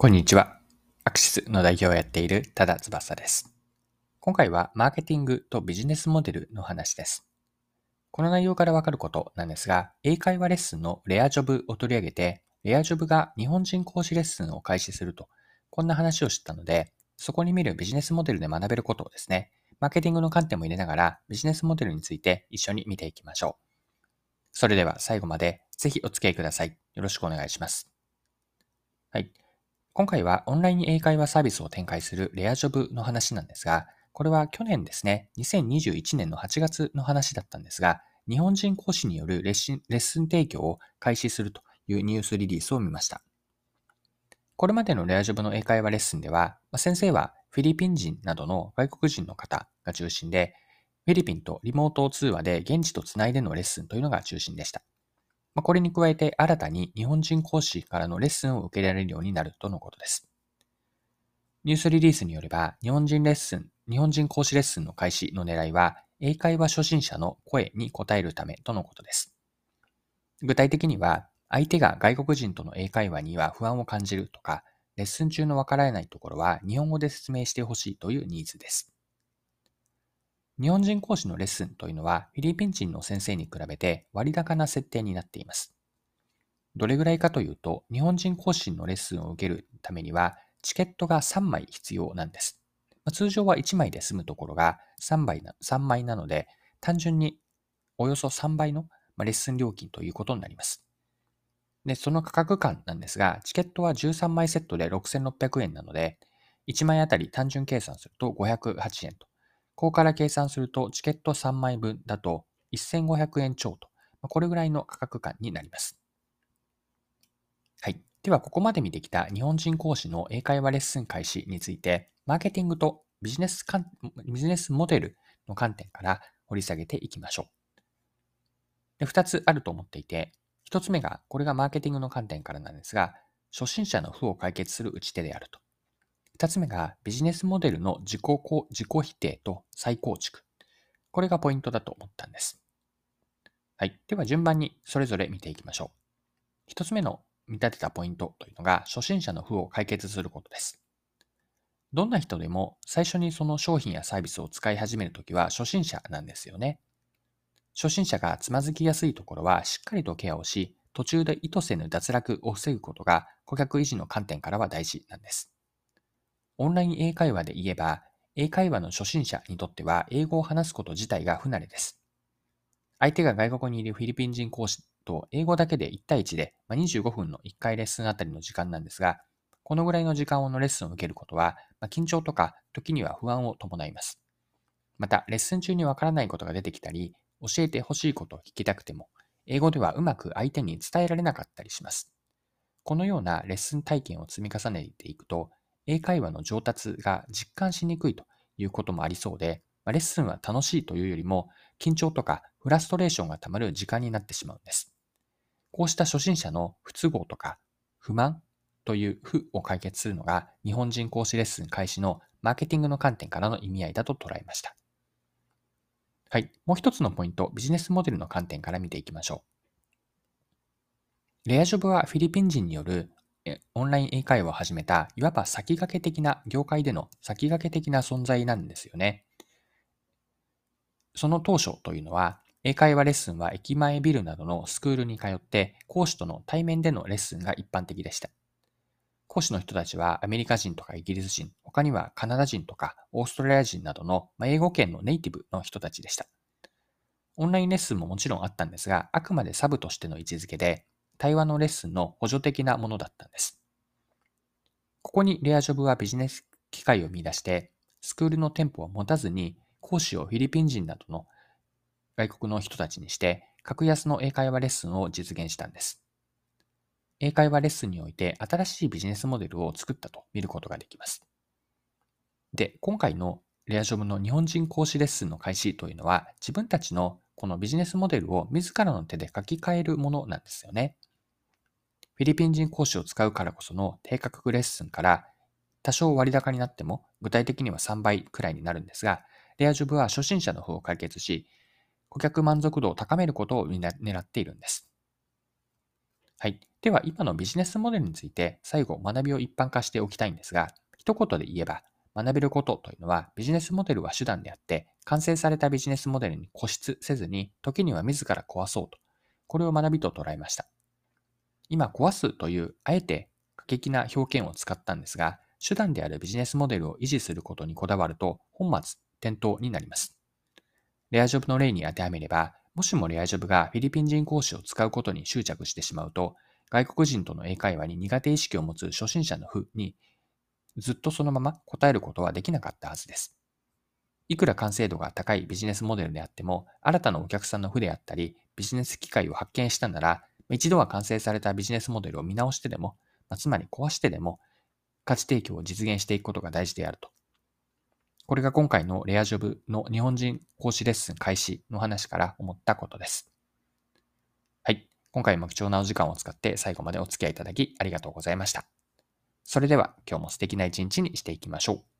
こんにちは。アクシスの代表をやっている多田翼です。今回はマーケティングとビジネスモデルの話です。この内容からわかることなんですが、英会話レッスンのレアジョブを取り上げて、レアジョブが日本人講師レッスンを開始すると、こんな話を知ったので、そこに見るビジネスモデルで学べることをですね、マーケティングの観点も入れながらビジネスモデルについて一緒に見ていきましょう。それでは最後までぜひお付き合いください。よろしくお願いします。はい。今回はオンライン英会話サービスを展開するレアジョブの話なんですが、これは去年ですね、2021年の8月の話だったんですが、日本人講師によるレッスンレッスン提供を開始するというニュースリリースを見ました。これまでのレアジョブの英会話レッスンでは、先生はフィリピン人などの外国人の方が中心で、フィリピンとリモート通話で現地とつないでのレッスンというのが中心でした。まあ、これに加えて新たに日本人講師からのレッスンを受けられるようになるとのことです。ニュースリリースによれば、日本人レッスン、日本人講師レッスンの開始の狙いは、英会話初心者の声に応えるためとのことです。具体的には、相手が外国人との英会話には不安を感じるとか、レッスン中のわからないところは日本語で説明してほしいというニーズです。日本人講師のレッスンというのはフィリピン人の先生に比べて割高な設定になっています。どれぐらいかというと、日本人講師のレッスンを受けるためにはチケットが3枚必要なんです。ま通常は1枚で済むところが 3, 枚な3枚なので、単純におよそ3倍のレッスン料金ということになります。で、その価格感なんですが、チケットは13枚セットで6600円なので、1枚あたり単純計算すると508円とここから計算するとチケット3枚分だと1500円超と、これぐらいの価格感になります。はい。では、ここまで見てきた日本人講師の英会話レッスン開始について、マーケティングとビジネスかんビジネスモデルの観点から掘り下げていきましょう。で2つあると思っていて、1つ目が、これがマーケティングの観点からなんですが、初心者の負を解決する打ち手であると。二つ目がビジネスモデルの自己自己否定と再構築。これがポイントだと思ったんです。はい。では順番にそれぞれ見ていきましょう。一つ目の見立てたポイントというのが初心者の負を解決することです。どんな人でも最初にその商品やサービスを使い始めるときは初心者なんですよね。初心者がつまずきやすいところはしっかりとケアをし、途中で意図せぬ脱落を防ぐことが顧客維持の観点からは大事なんです。オンライン英会話で言えば、英会話の初心者にとっては英語を話すこと自体が不慣れです。相手が外国にいるフィリピン人講師と英語だけで1対1でま25分の1回レッスンあたりの時間なんですが、このぐらいの時間のレッスンを受けることは、ま緊張とか時には不安を伴います。また、レッスン中にわからないことが出てきたり、教えてほしいことを聞きたくても、英語ではうまく相手に伝えられなかったりします。このようなレッスン体験を積み重ねていくと、英会話の上達が実感しにくいということもありそうで、レッスンは楽しいというよりも、緊張とかフラストレーションがたまる時間になってしまうんです。こうした初心者の不都合とか不満という負を解決するのが日本人講師レッスン開始のマーケティングの観点からの意味合いだと捉えました。はい。もう一つのポイント、ビジネスモデルの観点から見ていきましょう。レアジョブはフィリピン人によるオンライン英会話を始めた、いわば先駆け的な、業界での先駆け的な存在なんですよね。その当初というのは、英会話レッスンは駅前ビルなどのスクールに通って、講師との対面でのレッスンが一般的でした。講師の人たちはアメリカ人とかイギリス人、他にはカナダ人とかオーストラリア人などの英語圏のネイティブの人たちでした。オンラインレッスンももちろんあったんですが、あくまでサブとしての位置づけで、対話のレッスンの補助的なものだったんです。ここにレアジョブはビジネス機会を見出して、スクールの店舗を持たずに講師をフィリピン人などの外国の人たちにして、格安の英会話レッスンを実現したんです。英会話レッスンにおいて新しいビジネスモデルを作ったと見ることができます。で、今回のレアジョブの日本人講師レッスンの開始というのは自分たちのこのビジネスモデルを自らの手で書き換えるものなんですよね。フィリピン人講師を使うからこその低価格レッスンから多少割高になっても具体的には3倍くらいになるんですが、レアジョブは初心者の方を解決し、顧客満足度を高めることを狙っているんです。はい。では、今のビジネスモデルについて最後学びを一般化しておきたいんですが、一言で言えば、学べることというのはビジネスモデルは手段であって、完成されたビジネスモデルに固執せずに、時には自ら壊そうと。これを学びと捉えました。今、壊すという、あえて過激な表現を使ったんですが、手段であるビジネスモデルを維持することにこだわると、本末転倒になります。レアジョブの例に当てはめれば、もしもレアジョブがフィリピン人講師を使うことに執着してしまうと、外国人との英会話に苦手意識を持つ初心者の負にずっとそのまま答えることはできなかったはずです。いくら完成度が高いビジネスモデルであっても、新たなお客さんの負であったり、ビジネス機会を発見したなら、一度は完成されたビジネスモデルを見直してでも、つまり壊してでも、価値提供を実現していくことが大事であると。これが今回のレアジョブの日本人講師レッスン開始の話から思ったことです。はい。今回も貴重なお時間を使って最後までお付き合いいただきありがとうございました。それでは今日も素敵な一日にしていきましょう。